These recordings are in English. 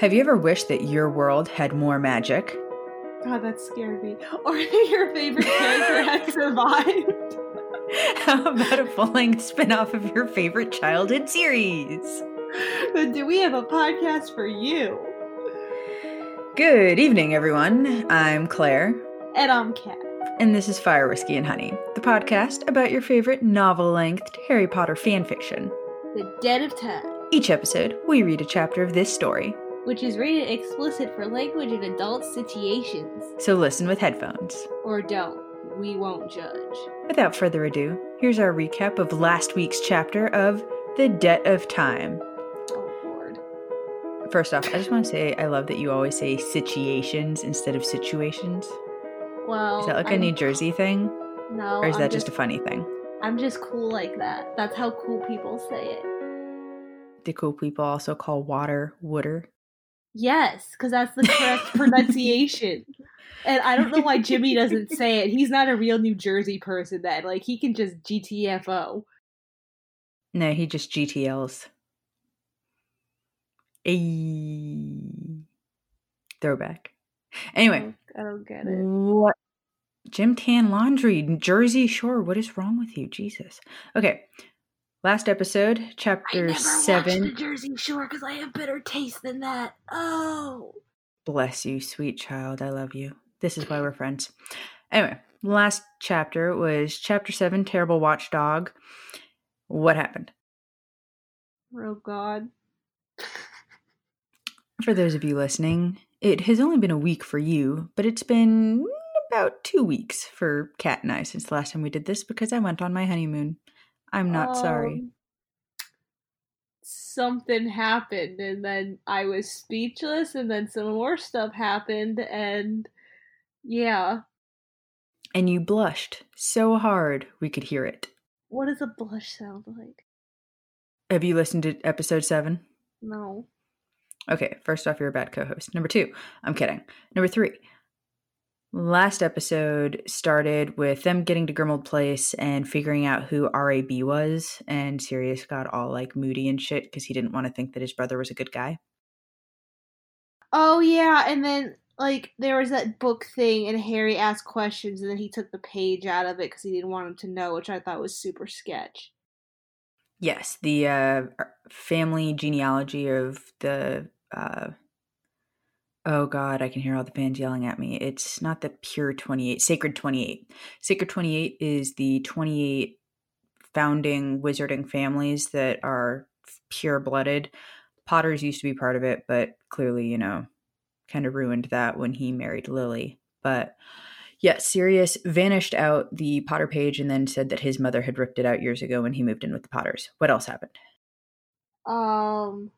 Have you ever wished that your world had more magic? God, that scared me. Or that your favorite character had survived. How about a full length spin off of your favorite childhood series? But do we have a podcast for you? Good evening, everyone. I'm Claire, And I'm Kat. and this is Fire, Whiskey, and Honey, the podcast about your favorite novel length Harry Potter fanfiction. The Debt of Time, Each episode, we read a chapter of this story, which is rated explicit for language in adult situations. so listen with headphones. Or don't. We won't judge. Without further ado, here's our recap of last week's chapter of The Debt of Time. Oh, Lord. First off, I just want to say I love that you always say situations instead of situations. Well, Is that like a I'm- New Jersey thing? No. Or is I'm that just a funny thing? I'm just cool like that. That's how cool people say it. Do cool people also call water wooder? Yes, because that's the correct pronunciation. And I don't know why Jimmy doesn't say it. He's not a real New Jersey person then. Like he can just GTFO. No, he just GTLs. Ayy. Throwback. Anyway, oh, I don't get it. what? Gym Tan Laundry, Jersey Shore. What is wrong with you? Jesus. Okay. Last episode, I chapter never seven. watched the Jersey Shore because I have better taste than that. Oh. Bless you, sweet child. I love you. This is why we're friends. Anyway, last chapter was chapter seven, Terrible Watchdog. What happened? Oh God. For those of you listening, it has only been a week for you, but it's been about two weeks for Kat and I since the last time we did this because I went on my honeymoon. I'm not sorry. Um, Something happened, and then I was speechless, and then some more stuff happened, and yeah. And you blushed so hard we could hear it. What does a blush sound like? Have you listened to episode seven? No. Okay, first off, you're a bad co host. Number two, I'm kidding. Number three, last episode started with them getting to Grimmauld Place and figuring out who RAB was, and Sirius got all like moody and shit because he didn't want to think that his brother was a good guy. Oh yeah, and then like there was that book thing, and Harry asked questions, and then he took the page out of it because he didn't want him to know, which I thought was super sketch. Yes, the uh, family genealogy of the. Uh, oh God, I can hear all the fans yelling at me. It's not the pure 28, Sacred 28. Sacred 28 is the 28 founding wizarding families that are pure blooded. Potters used to be part of it, but clearly, you know, kind of ruined that when he married Lily. But yes, Sirius vanished out the Potter page and then said that his mother had ripped it out years ago when he moved in with the Potters. What else happened? Um,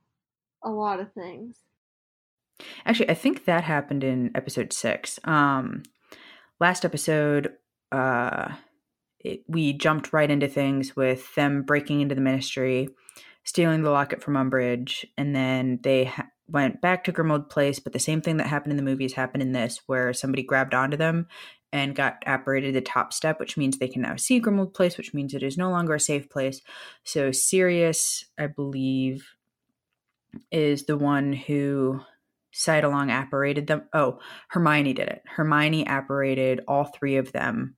a lot of things. Actually, I think that happened in episode six. Um, last episode, uh, it, we jumped right into things with them breaking into the ministry, stealing the locket from Umbridge, and then they ha- went back to Grimmauld Place. But the same thing that happened in the movies happened in this, where somebody grabbed onto them and got apparated the top step, which means they can now see Grimmauld Place, which means it is no longer a safe place. So Sirius, I believe, is the one who Sidelong apparated them. Oh, Hermione did it. Hermione apparated all three of them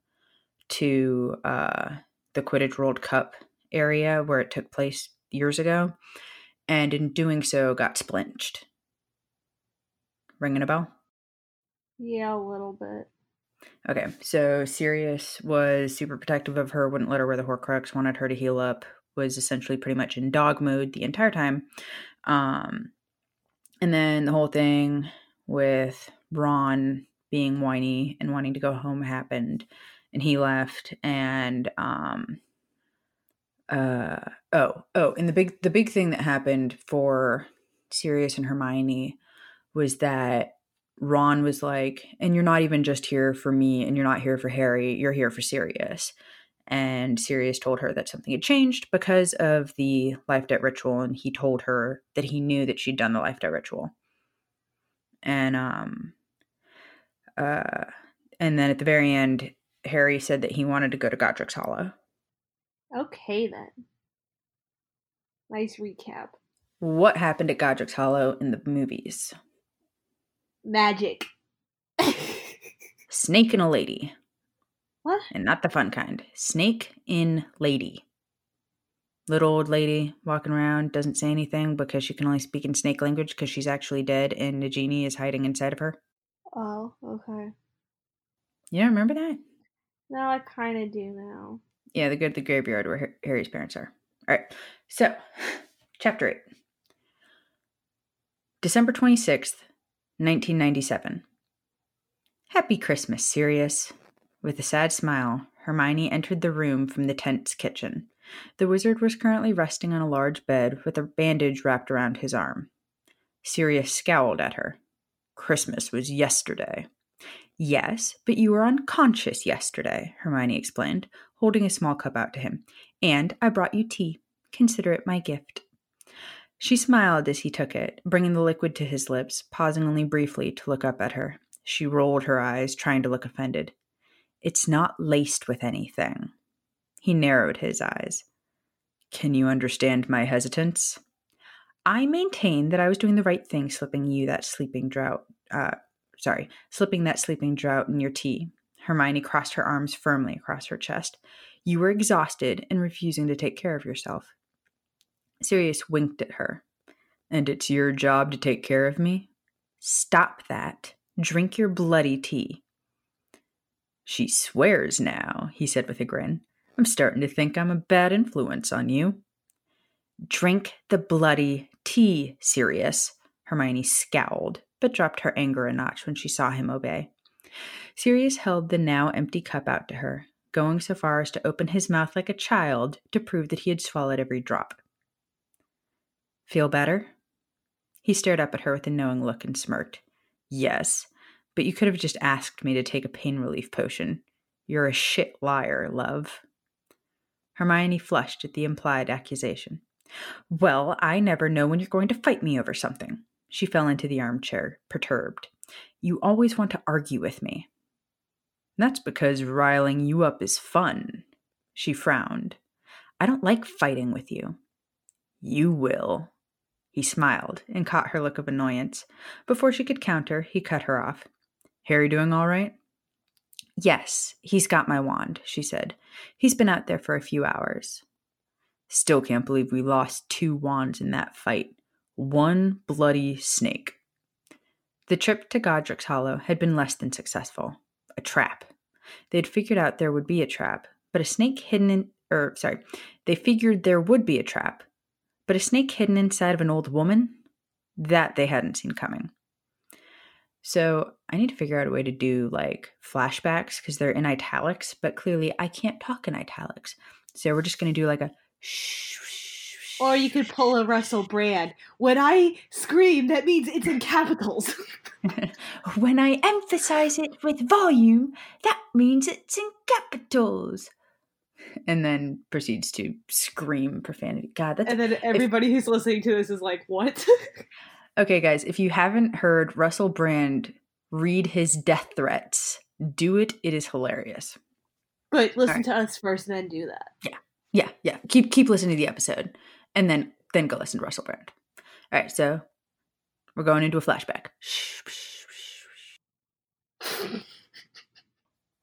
to uh, the Quidditch World Cup area where it took place years ago, and in doing so, got splinched. Ringing a bell? Yeah, a little bit. Okay, so Sirius was super protective of her, wouldn't let her wear the Horcrux, wanted her to heal up, was essentially pretty much in dog mode the entire time. Um, and then the whole thing with Ron being whiny and wanting to go home happened, and he left. And um, uh, oh, oh, and the big the big thing that happened for Sirius and Hermione was that Ron was like, and you're not even just here for me, and you're not here for Harry, you're here for Sirius. And Sirius told her that something had changed because of the life debt ritual, and he told her that he knew that she'd done the life debt ritual. And um uh and then at the very end, Harry said that he wanted to go to Godric's Hollow. Okay then. Nice recap. What happened at Godric's Hollow in the movies? Magic. Snake and a lady. What? And not the fun kind. Snake in lady. Little old lady walking around, doesn't say anything because she can only speak in snake language because she's actually dead and Nagini is hiding inside of her. Oh, okay. You don't remember that? No, I kind of do now. Yeah, they go to the graveyard where Harry's parents are. All right. So, chapter 8. December 26th, 1997. Happy Christmas, Sirius. With a sad smile, Hermione entered the room from the tent's kitchen. The wizard was currently resting on a large bed with a bandage wrapped around his arm. Sirius scowled at her. Christmas was yesterday. Yes, but you were unconscious yesterday, Hermione explained, holding a small cup out to him. And I brought you tea. Consider it my gift. She smiled as he took it, bringing the liquid to his lips, pausing only briefly to look up at her. She rolled her eyes, trying to look offended. It's not laced with anything. He narrowed his eyes. Can you understand my hesitance? I maintain that I was doing the right thing slipping you that sleeping drought. Uh, sorry, slipping that sleeping drought in your tea. Hermione crossed her arms firmly across her chest. You were exhausted and refusing to take care of yourself. Sirius winked at her. And it's your job to take care of me? Stop that. Drink your bloody tea. She swears now, he said with a grin. I'm starting to think I'm a bad influence on you. Drink the bloody tea, Sirius. Hermione scowled, but dropped her anger a notch when she saw him obey. Sirius held the now empty cup out to her, going so far as to open his mouth like a child to prove that he had swallowed every drop. Feel better? He stared up at her with a knowing look and smirked. Yes, but you could have just asked me to take a pain relief potion. You're a shit liar, love. Hermione flushed at the implied accusation. Well, I never know when you're going to fight me over something. She fell into the armchair, perturbed. You always want to argue with me. That's because riling you up is fun. She frowned. I don't like fighting with you. You will. He smiled and caught her look of annoyance. Before she could counter, he cut her off. Harry doing all right? Yes, he's got my wand, she said. He's been out there for a few hours. Still can't believe we lost two wands in that fight. One bloody snake. The trip to Godric's Hollow had been less than successful. A trap. They had figured out there would be a trap, but a snake hidden in, or sorry, they figured there would be a trap, but a snake hidden inside of an old woman? That they hadn't seen coming. So I need to figure out a way to do like flashbacks because they're in italics, but clearly I can't talk in italics. So we're just going to do like a shh. Or you could pull a Russell Brand. When I scream, that means it's in capitals. when I emphasize it with volume, that means it's in capitals. And then proceeds to scream profanity. God, that's and then everybody who's listening to this is like, what? Okay, guys, if you haven't heard Russell Brand read his death threats, do it. It is hilarious. but listen to us first and then do that. Yeah. Yeah, yeah. Keep keep listening to the episode, and then then go listen to Russell Brand. All right, so we're going into a flashback.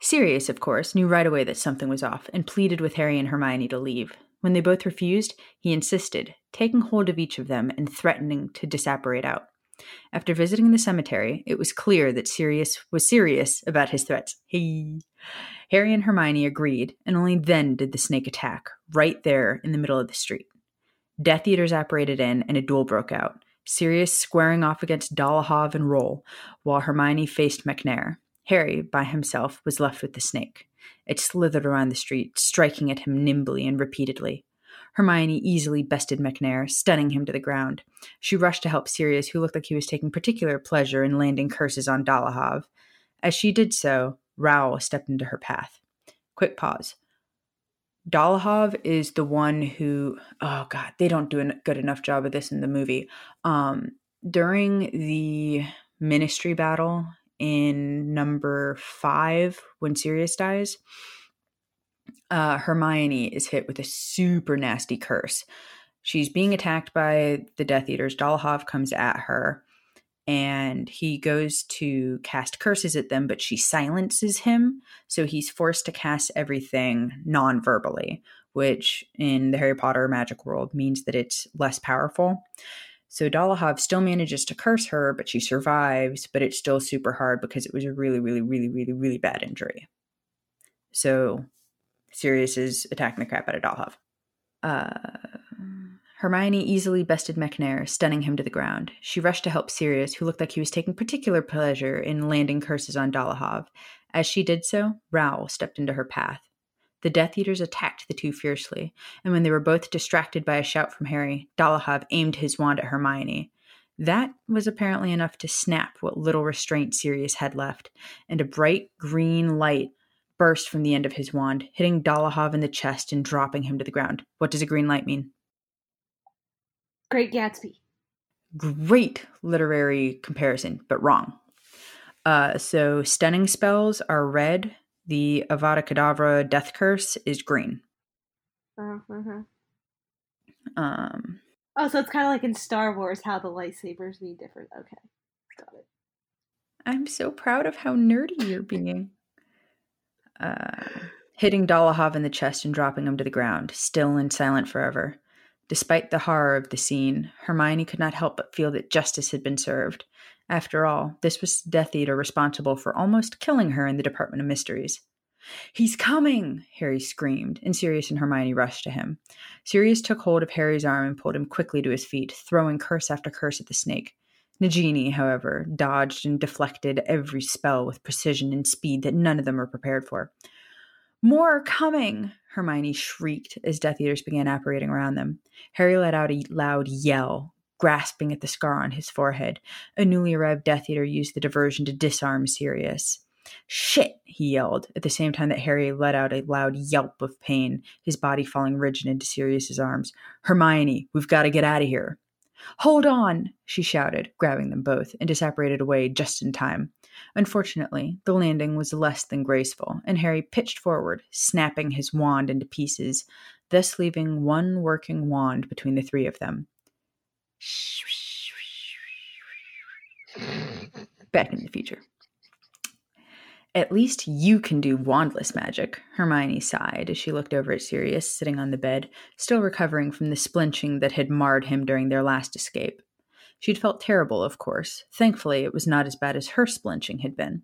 Sirius, of course, knew right away that something was off and pleaded with Harry and Hermione to leave. When they both refused, he insisted, taking hold of each of them and threatening to disapparate out. After visiting the cemetery, it was clear that Sirius was serious about his threats. Hey. Harry and Hermione agreed, and only then did the snake attack, right there in the middle of the street. Death Eaters apparated in, and a duel broke out. Sirius squaring off against Dolohov and Rowle, while Hermione faced Macnair. Harry, by himself, was left with the snake. It slithered around the street, striking at him nimbly and repeatedly. Hermione easily bested Macnair, stunning him to the ground. She rushed to help Sirius, who looked like he was taking particular pleasure in landing curses on Dolohov. As she did so, Rowle stepped into her path. Quick pause. Dolohov is the one who, oh god, they don't do a good enough job of this in the movie. Um, during the Ministry battle in number five, when Sirius dies, uh, Hermione is hit with a super nasty curse. She's being attacked by the Death Eaters. Dolohov comes at her and he goes to cast curses at them, but she silences him. So he's forced to cast everything non verbally, which in the Harry Potter magic world means that it's less powerful. So Dolohov still manages to curse her, but she survives, but it's still super hard because it was a really, really, really, really, really bad injury. So Sirius is attacking the crap out of Dolohov. Uh, Hermione easily bested Macnair, stunning him to the ground. She rushed to help Sirius, who looked like he was taking particular pleasure in landing curses on Dolohov. As she did so, Rowle stepped into her path. The Death Eaters attacked the two fiercely, and when they were both distracted by a shout from Harry, Dolohov aimed his wand at Hermione. That was apparently enough to snap what little restraint Sirius had left, and a bright green light burst from the end of his wand, hitting Dolohov in the chest and dropping him to the ground. What does a green light mean? Great Gatsby. Great literary comparison, but wrong. Uh, so stunning spells are red, the Avada Kedavra Death Curse is green. Uh-huh. Um, oh, so it's kind of like in Star Wars how the lightsabers mean different. Okay, got it. I'm so proud of how nerdy you're being. Uh, hitting Dolohov in the chest and dropping him to the ground, still and silent forever. Despite the horror of the scene, Hermione could not help but feel that justice had been served. After all, this was Death Eater responsible for almost killing her in the Department of Mysteries. He's coming! Harry screamed, and Sirius and Hermione rushed to him. Sirius took hold of Harry's arm and pulled him quickly to his feet, throwing curse after curse at the snake. Nagini, however, dodged and deflected every spell with precision and speed that none of them were prepared for. More coming! Hermione shrieked as Death Eaters began apparating around them. Harry let out a loud yell, grasping at the scar on his forehead. A newly arrived Death Eater used the diversion to disarm Sirius. Shit, he yelled, at the same time that Harry let out a loud yelp of pain, his body falling rigid into Sirius's arms. Hermione, we've got to get out of here. Hold on, she shouted, grabbing them both, and disapparated away just in time. Unfortunately, the landing was less than graceful, and Harry pitched forward, snapping his wand into pieces, thus leaving one working wand between the three of them. Back in the future. At least you can do wandless magic, Hermione sighed as she looked over at Sirius sitting on the bed, still recovering from the splinching that had marred him during their last escape. She'd felt terrible, of course. Thankfully, it was not as bad as her splinching had been.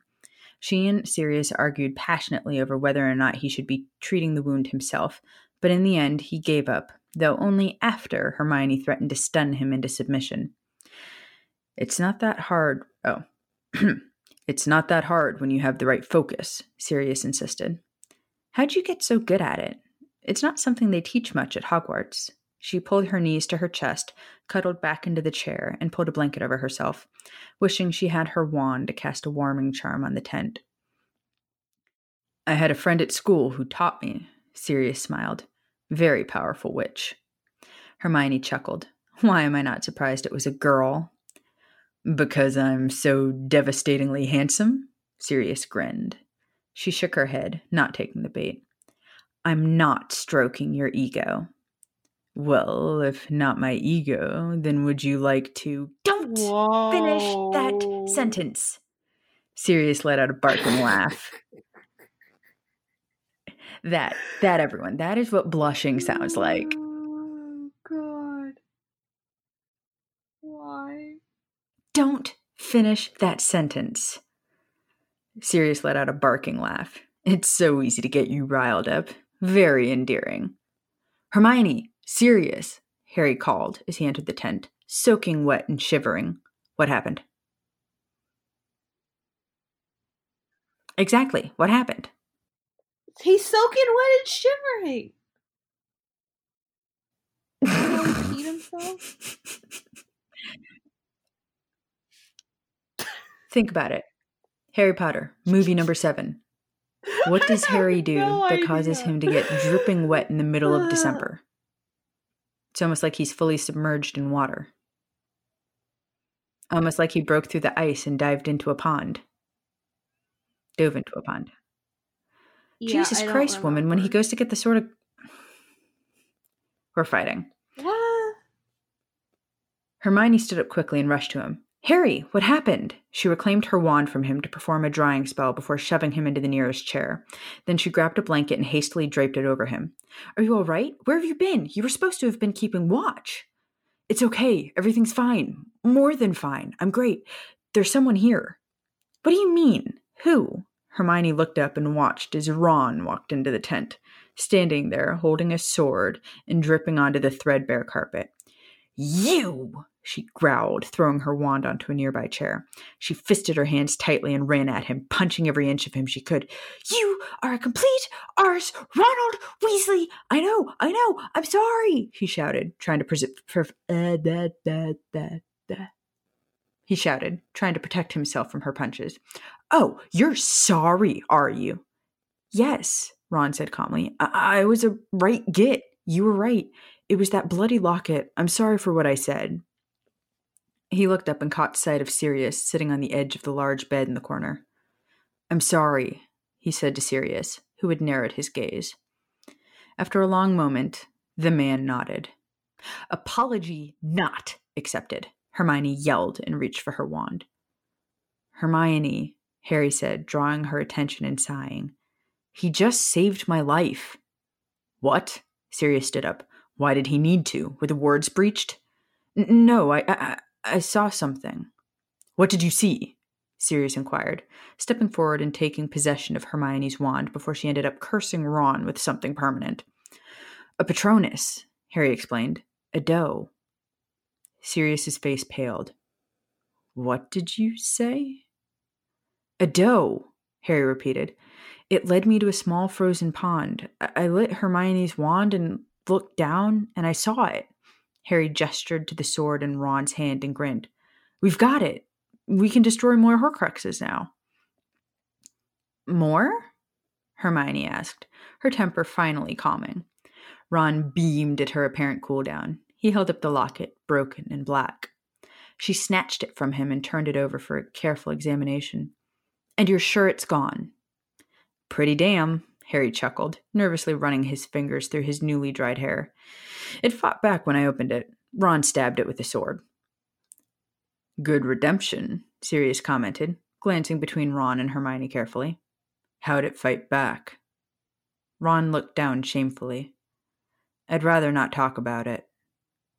She and Sirius argued passionately over whether or not he should be treating the wound himself, but in the end he gave up, though only after Hermione threatened to stun him into submission. It's not that hard. Oh. It's not that hard when you have the right focus, Sirius insisted. How'd you get so good at it? It's not something they teach much at Hogwarts. She pulled her knees to her chest, cuddled back into the chair, and pulled a blanket over herself, wishing she had her wand to cast a warming charm on the tent. I had a friend at school who taught me, Sirius smiled. Very powerful witch. Hermione chuckled. Why am I not surprised it was a girl? Because I'm so devastatingly handsome? Sirius grinned. She shook her head, not taking the bait. I'm not stroking your ego. Well, if not my ego, then would you like to. Don't Whoa. finish that sentence. Sirius let out a barking laugh. That, that, everyone, that is what blushing sounds like. Don't finish that sentence. Sirius let out a barking laugh. It's so easy to get you riled up. Very endearing. Hermione, Sirius, Harry called as he entered the tent, soaking wet and shivering. What happened? Exactly. What happened? He's soaking wet and shivering. Did he himself? Think about it. Harry Potter, movie number seven. What does Harry do no that causes him to get dripping wet in the middle of December? It's almost like he's fully submerged in water. Almost like he broke through the ice and dived into a pond. Dove into a pond. Yeah, Jesus Christ, woman, when he goes to get the sort of. We're fighting. What? Hermione stood up quickly and rushed to him. Harry, what happened? She reclaimed her wand from him to perform a drying spell before shoving him into the nearest chair. Then she grabbed a blanket and hastily draped it over him. Are you all right? Where have you been? You were supposed to have been keeping watch. It's okay. Everything's fine. More than fine. I'm great. There's someone here. What do you mean? Who? Hermione looked up and watched as Ron walked into the tent, standing there holding a sword and dripping onto the threadbare carpet. You! She growled, throwing her wand onto a nearby chair. She fisted her hands tightly and ran at him, punching every inch of him she could. You are a complete arse, Ronald Weasley! I know, I know, I'm sorry, he shouted, trying to preserve. Uh, da, da, da, da. He shouted, trying to protect himself from her punches. Oh, you're sorry, are you? Yes, Ron said calmly. I, I was a right git. You were right. It was that bloody locket. I'm sorry for what I said. He looked up and caught sight of Sirius sitting on the edge of the large bed in the corner. I'm sorry, he said to Sirius, who had narrowed his gaze. After a long moment, the man nodded. Apology not accepted, Hermione yelled and reached for her wand. Hermione, Harry said, drawing her attention and sighing. He just saved my life. What? Sirius stood up. Why did he need to? Were the words breached? No, I, I, I saw something. What did you see? Sirius inquired, stepping forward and taking possession of Hermione's wand before she ended up cursing Ron with something permanent. A Patronus, Harry explained. A doe. Sirius's face paled. What did you say? A doe, Harry repeated. It led me to a small frozen pond. I lit Hermione's wand and looked down, and I saw it. Harry gestured to the sword in Ron's hand and grinned. We've got it. We can destroy more Horcruxes now. More? Hermione asked, her temper finally calming. Ron beamed at her apparent cooldown. He held up the locket, broken and black. She snatched it from him and turned it over for a careful examination. And you're sure it's gone? Pretty damn, Harry chuckled, nervously running his fingers through his newly dried hair. It fought back when I opened it. Ron stabbed it with a sword. Good redemption, Sirius commented, glancing between Ron and Hermione carefully. How'd it fight back? Ron looked down shamefully. I'd rather not talk about it.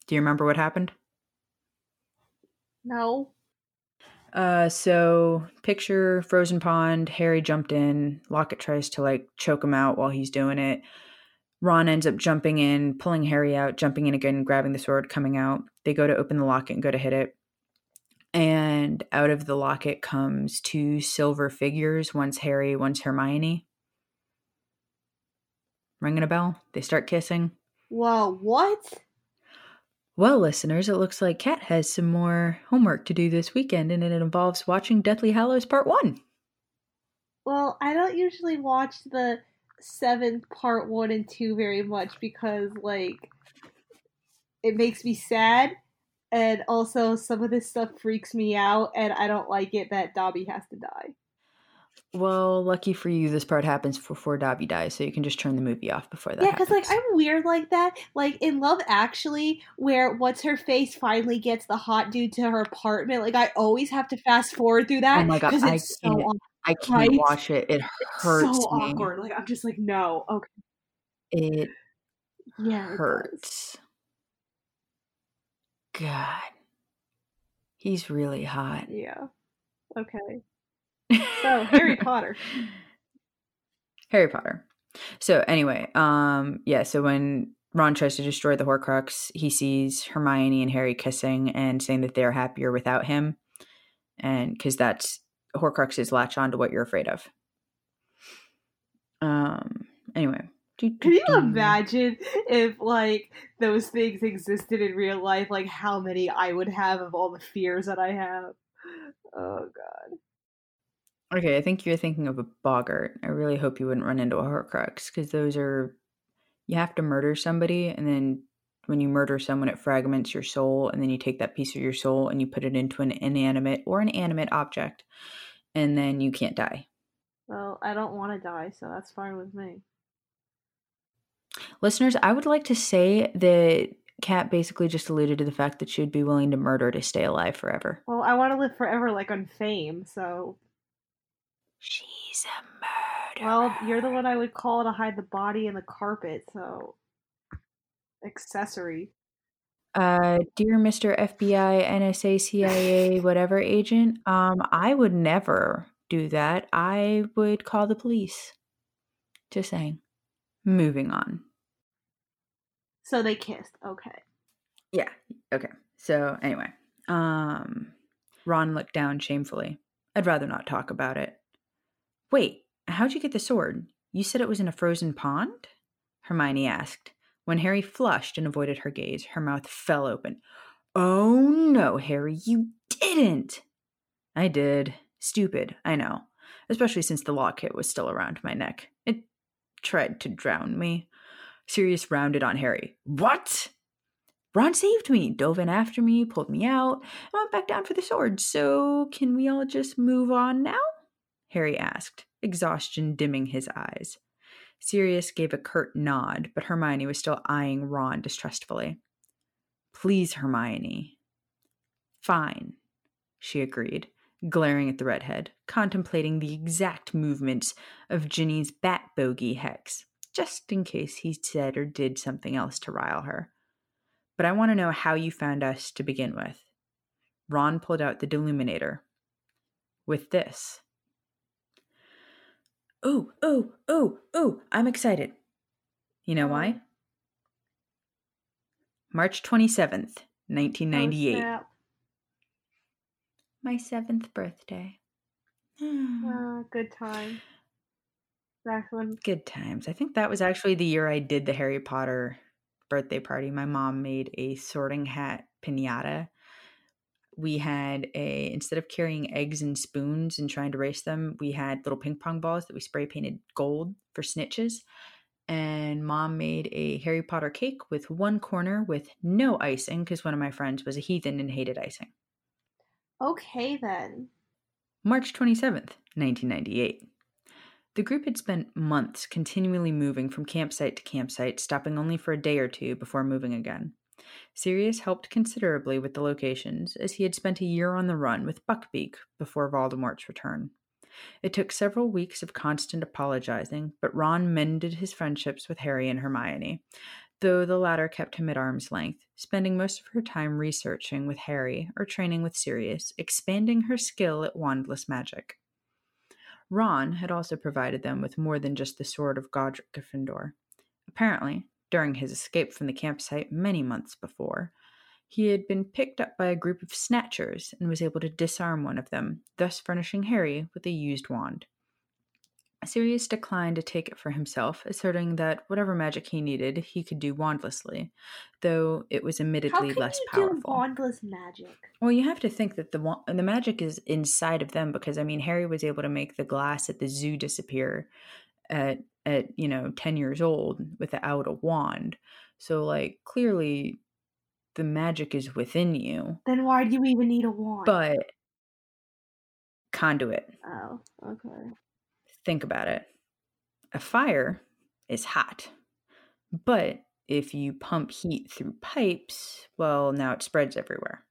Do you remember what happened? No. Uh, so picture frozen pond. Harry jumped in. Locket tries to like choke him out while he's doing it. Ron ends up jumping in, pulling Harry out, jumping in again, grabbing the sword, coming out. They go to open the locket and go to hit it. And out of the locket comes two silver figures. One's Harry, one's Hermione. Ringing a bell. They start kissing. Whoa, what? Well, listeners, it looks like Kat has some more homework to do this weekend, and it involves watching Deathly Hallows Part 1. Well, I don't usually watch the seventh part one and two very much because, like, it makes me sad, and also some of this stuff freaks me out, and I don't like it that Dobby has to die. Well, lucky for you, this part happens before Dobby dies, so you can just turn the movie off before that. Yeah, because like I'm weird like that. Like in Love Actually, where what's her face finally gets the hot dude to her apartment. Like I always have to fast forward through oh that. Oh my god, I can't, so I can't right? watch it. It hurts. It's so me. awkward. Like I'm just like no. Okay. It yeah hurts. God, he's really hot. Yeah. Okay. So Harry Potter. Harry Potter. So anyway, um, yeah. So when Ron tries to destroy the Horcrux, he sees Hermione and Harry kissing and saying that they're happier without him, and because that's Horcruxes latch on to what you're afraid of. Um. Anyway. Can you imagine if like those things existed in real life? Like how many I would have of all the fears that I have. Oh god. Okay, I think you're thinking of a boggart. I really hope you wouldn't run into a Horcrux because those are you have to murder somebody, and then when you murder someone, it fragments your soul, and then you take that piece of your soul and you put it into an inanimate or an animate object, and then you can't die. Well, I don't want to die, so that's fine with me. Listeners, I would like to say that Kat basically just alluded to the fact that she would be willing to murder to stay alive forever. Well, I want to live forever, like on fame. So. She's a murderer. Well, you're the one I would call to hide the body in the carpet. So. Accessory. Uh, dear Mr. FBI, NSA, CIA, whatever agent, um, I would never do that. I would call the police. Just saying. Moving on. So they kissed. Okay. Yeah. Okay. So anyway, um, Ron looked down shamefully. I'd rather not talk about it. Wait, how'd you get the sword? You said it was in a frozen pond? Hermione asked. When Harry flushed and avoided her gaze, her mouth fell open. Oh no, Harry, you didn't! I did. Stupid, I know. Especially since the locket was still around my neck. It tried to drown me. Sirius rounded on Harry. What? Ron saved me, dove in after me, pulled me out, and went back down for the sword. So, can we all just move on now? Harry asked, exhaustion dimming his eyes. Sirius gave a curt nod, but Hermione was still eyeing Ron distrustfully. Please, Hermione. Fine, she agreed, glaring at the redhead, contemplating the exact movements of Ginny's bat bogey hex just in case he said or did something else to rile her. But I want to know how you found us to begin with. Ron pulled out the deluminator. With this. Ooh, ooh, ooh, ooh, I'm excited. You know why? March 27th, 1998. Oh, My seventh birthday. oh, good time Back when Good times. I think that was actually the year I did the Harry Potter birthday party. My mom made a sorting hat pinata. We had a instead of carrying eggs and spoons and trying to race them, we had little ping pong balls that we spray painted gold for snitches. And mom made a Harry Potter cake with one corner with no icing because one of my friends was a heathen and hated icing. Okay, then. March 27th, 1998. The group had spent months continually moving from campsite to campsite, stopping only for a day or two before moving again. Sirius helped considerably with the locations, as he had spent a year on the run with Buckbeak before Voldemort's return. It took several weeks of constant apologizing, but Ron mended his friendships with Harry and Hermione, though the latter kept him at arm's length, spending most of her time researching with Harry or training with Sirius, expanding her skill at wandless magic. Ron had also provided them with more than just the sword of Godric Gryffindor. Apparently, during his escape from the campsite many months before, he had been picked up by a group of snatchers and was able to disarm one of them, thus furnishing Harry with a used wand. Sirius declined to take it for himself, asserting that whatever magic he needed, he could do wandlessly, though it was admittedly less powerful. Do wandless magic? Well, you have to think that the the magic is inside of them because I mean, Harry was able to make the glass at the zoo disappear at at you know ten years old without a wand. So, like, clearly, the magic is within you. Then why do you even need a wand? But conduit. Oh, okay. Think about it. A fire is hot. But if you pump heat through pipes, well, now it spreads everywhere.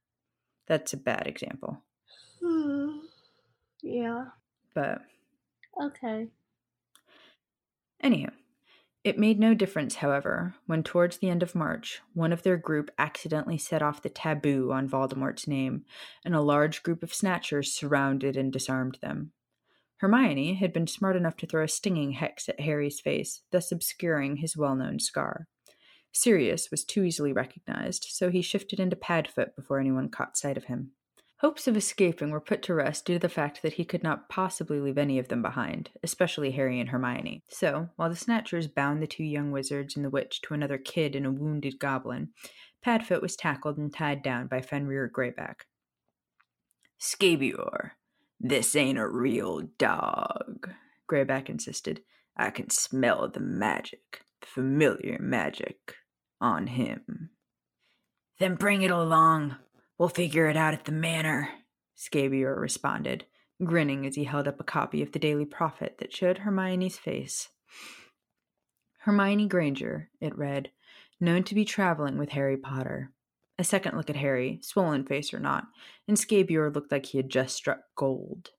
That's a bad example. hmm. yeah. But. Okay. Anywho, it made no difference, however, when towards the end of March, one of their group accidentally set off the taboo on Voldemort's name, and a large group of snatchers surrounded and disarmed them. Hermione had been smart enough to throw a stinging hex at Harry's face, thus obscuring his well known scar. Sirius was too easily recognized, so he shifted into Padfoot before anyone caught sight of him. Hopes of escaping were put to rest due to the fact that he could not possibly leave any of them behind, especially Harry and Hermione. So, while the Snatchers bound the two young wizards and the witch to another kid and a wounded goblin, Padfoot was tackled and tied down by Fenrir Greyback. Scabior, this ain't a real dog, Greyback insisted. I can smell the magic, the familiar magic, on him. Then bring it along. We'll figure it out at the manor, Scabior responded, grinning as he held up a copy of the Daily Prophet that showed Hermione's face. Hermione Granger, it read, known to be traveling with Harry Potter. A second look at Harry, swollen face or not, and Scabior looked like he had just struck gold.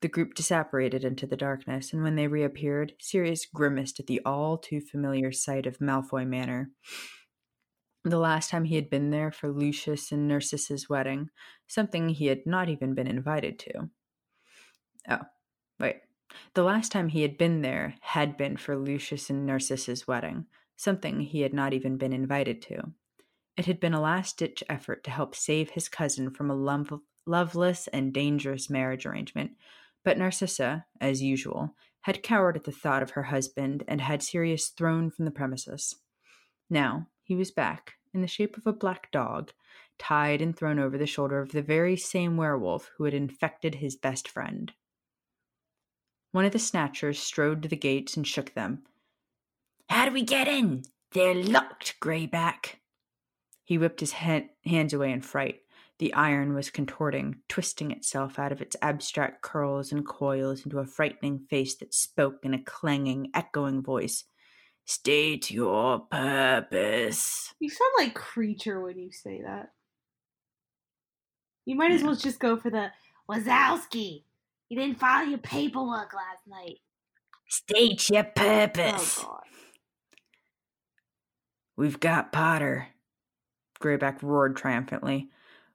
The group disapparated into the darkness, and when they reappeared, Sirius grimaced at the all too familiar sight of Malfoy Manor. The last time he had been there for Lucius and Narcissa's wedding, something he had not even been invited to. Oh, wait. The last time he had been there had been for Lucius and Narcissa's wedding, something he had not even been invited to. It had been a last ditch effort to help save his cousin from a lo- loveless and dangerous marriage arrangement, but Narcissa, as usual, had cowered at the thought of her husband and had Sirius thrown from the premises. Now he was back, in the shape of a black dog, tied and thrown over the shoulder of the very same werewolf who had infected his best friend. One of the snatchers strode to the gates and shook them. How do we get in? They're locked, Greyback. He whipped his ha- hands away in fright. The iron was contorting, twisting itself out of its abstract curls and coils into a frightening face that spoke in a clanging, echoing voice. State your purpose. You sound like Kreacher when you say that. You might as well just go for the Wazowski. You didn't file your paperwork last night. State your oh, purpose. Oh god. We've got Potter. Greyback roared triumphantly.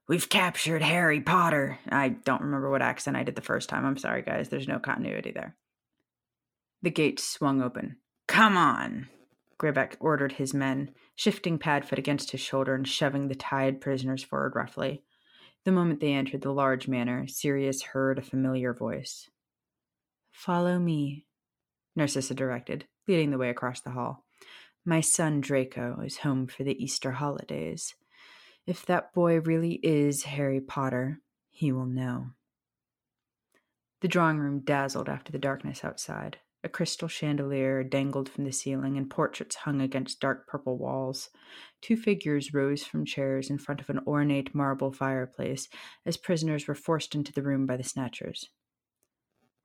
We've captured Harry Potter. I don't remember what accent I did the first time. I'm sorry, guys. There's no continuity there. The gates swung open. Come on, Greyback ordered his men, shifting Padfoot against his shoulder and shoving the tied prisoners forward roughly. The moment they entered the large manor, Sirius heard a familiar voice. Follow me, Narcissa directed, leading the way across the hall. My son Draco is home for the Easter holidays. If that boy really is Harry Potter, he will know. The drawing room dazzled after the darkness outside. A crystal chandelier dangled from the ceiling, and portraits hung against dark purple walls. Two figures rose from chairs in front of an ornate marble fireplace as prisoners were forced into the room by the snatchers.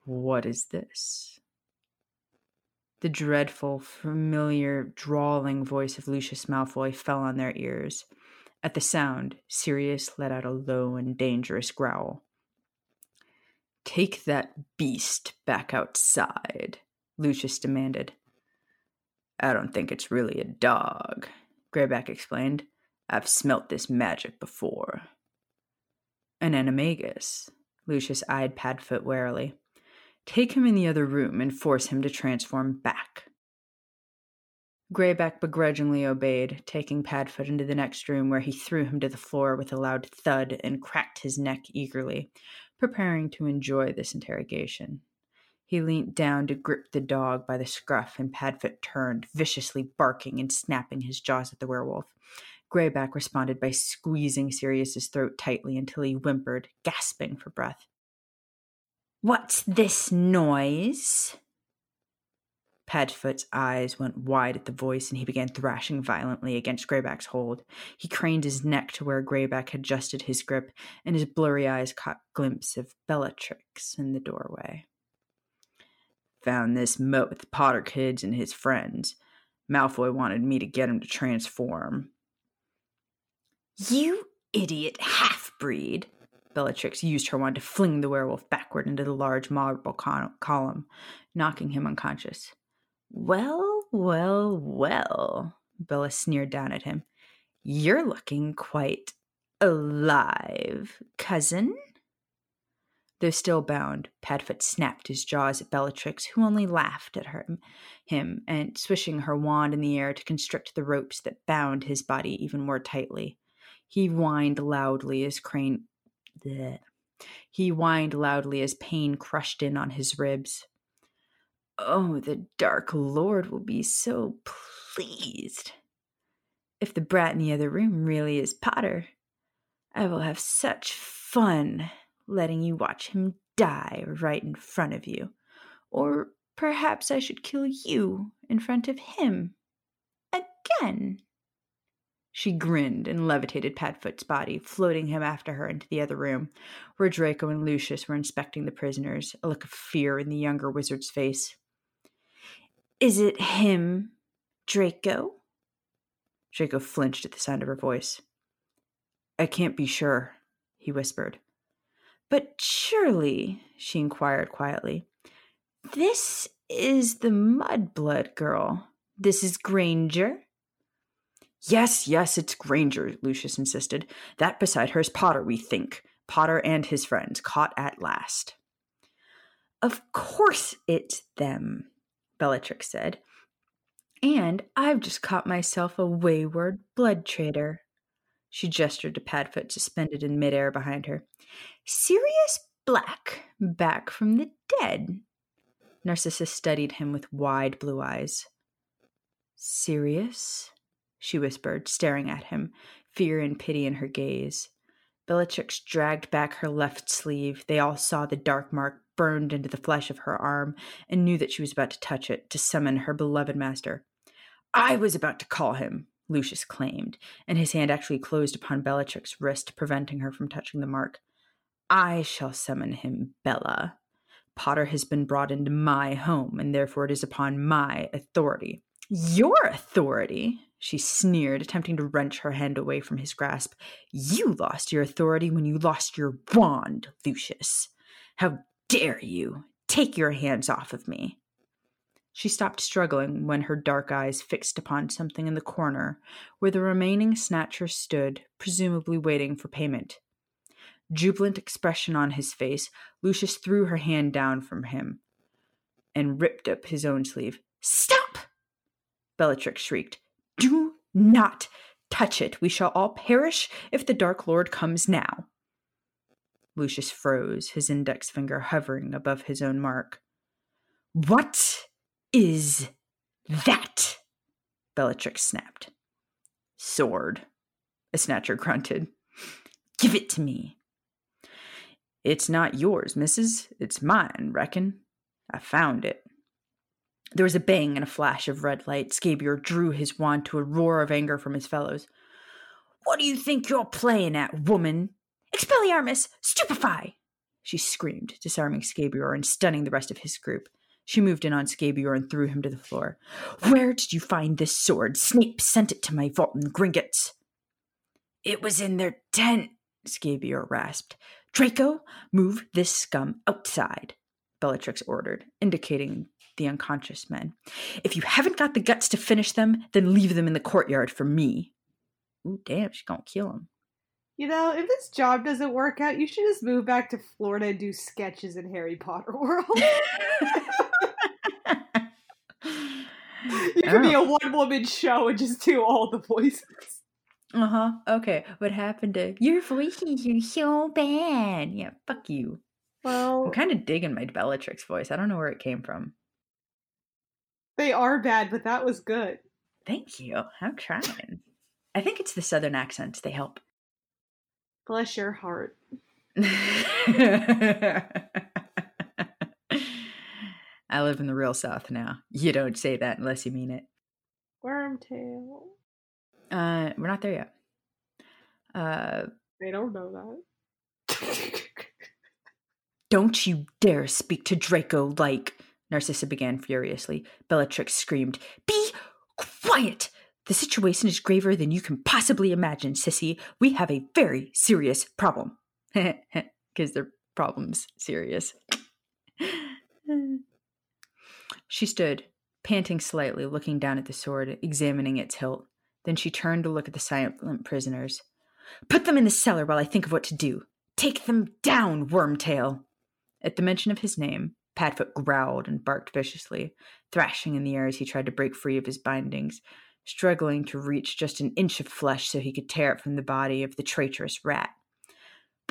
What is this? The dreadful, familiar, drawling voice of Lucius Malfoy fell on their ears. At the sound, Sirius let out a low and dangerous growl. Take that beast back outside, Lucius demanded. I don't think it's really a dog, Greyback explained. I've smelt this magic before. An animagus. Lucius eyed Padfoot warily. Take him in the other room and force him to transform back. Greyback begrudgingly obeyed, taking Padfoot into the next room where he threw him to the floor with a loud thud and cracked his neck eagerly, preparing to enjoy this interrogation. He leant down to grip the dog by the scruff, and Padfoot turned, viciously barking and snapping his jaws at the werewolf. Greyback responded by squeezing Sirius's throat tightly until he whimpered, gasping for breath. What's this noise? Padfoot's eyes went wide at the voice, and he began thrashing violently against Greyback's hold. He craned his neck to where Greyback had adjusted his grip, and his blurry eyes caught glimpse of Bellatrix in the doorway. Found this moat with Potter kids and his friends. Malfoy wanted me to get him to transform. You idiot half breed! Bellatrix used her wand to fling the werewolf backward into the large marble column, knocking him unconscious. Well, well, well, Bella sneered down at him. You're looking quite alive, cousin. Though still bound, Padfoot snapped his jaws at Bellatrix, who only laughed at her, him and swishing her wand in the air to constrict the ropes that bound his body even more tightly. He whined loudly as Crane. Bleh. He whined loudly as pain crushed in on his ribs. Oh, the Dark Lord will be so pleased. If the brat in the other room really is Potter, I will have such fun letting you watch him die right in front of you. Or perhaps I should kill you in front of him. Again. She grinned and levitated Padfoot's body, floating him after her into the other room, where Draco and Lucius were inspecting the prisoners, a look of fear in the younger wizard's face. Is it him, Draco? Draco flinched at the sound of her voice. I can't be sure, he whispered. But surely, she inquired quietly, this is the mudblood girl. This is Granger. Yes, yes, it's Granger, Lucius insisted. That beside her is Potter, we think. Potter and his friends, caught at last. Of course it's them, Bellatrix said. And I've just caught myself a wayward blood traitor. She gestured to Padfoot suspended in midair behind her. Sirius Black, back from the dead. Narcissa studied him with wide blue eyes. Sirius? she whispered, staring at him, fear and pity in her gaze. Bellatrix dragged back her left sleeve. They all saw the dark mark burned into the flesh of her arm and knew that she was about to touch it to summon her beloved master. I was about to call him, Lucius claimed, and his hand actually closed upon Bellatrix's wrist, preventing her from touching the mark. I shall summon him, Bella. Potter has been brought into my home, and therefore it is upon my authority. Your authority? She sneered, attempting to wrench her hand away from his grasp. You lost your authority when you lost your wand, Lucius. How dare you? Take your hands off of me. She stopped struggling when her dark eyes fixed upon something in the corner where the remaining snatcher stood, presumably waiting for payment. Jubilant expression on his face, Lucius threw her hand down from him and ripped up his own sleeve. Stop! Bellatrix shrieked. Do not touch it. We shall all perish if the Dark Lord comes now. Lucius froze, his index finger hovering above his own mark. What is that? Bellatrix snapped. Sword, a snatcher grunted. Give it to me. It's not yours, missus. It's mine, reckon. I found it. There was a bang and a flash of red light. Scabior drew his wand to a roar of anger from his fellows. What do you think you're playing at, woman? Expelliarmus! Stupefy! She screamed, disarming Scabior and stunning the rest of his group. She moved in on Scabior and threw him to the floor. Where did you find this sword? Snape sent it to my vault in Gringotts. It was in their tent, Scabior rasped. Draco, move this scum outside, Bellatrix ordered, indicating the unconscious men. If you haven't got the guts to finish them, then leave them in the courtyard for me. Ooh, damn, she's gonna kill him. You know, if this job doesn't work out, you should just move back to Florida and do sketches in Harry Potter World. you could be a one woman show and just do all the voices. Uh huh. Okay. What happened to your voices are so bad? Yeah, fuck you. Well, I'm kind of digging my Bellatrix voice. I don't know where it came from. They are bad, but that was good. Thank you. I'm trying. I think it's the southern accents. They help. Bless your heart. I live in the real South now. You don't say that unless you mean it. Wormtail. Uh, we're not there yet. Uh, they don't know that. don't you dare speak to Draco like. Narcissa began furiously. Bellatrix screamed, Be quiet! The situation is graver than you can possibly imagine, Sissy. We have a very serious problem. Because their problem's serious. She stood, panting slightly, looking down at the sword, examining its hilt. Then she turned to look at the silent prisoners. Put them in the cellar while I think of what to do. Take them down, Wormtail. At the mention of his name, Padfoot growled and barked viciously, thrashing in the air as he tried to break free of his bindings, struggling to reach just an inch of flesh so he could tear it from the body of the traitorous rat.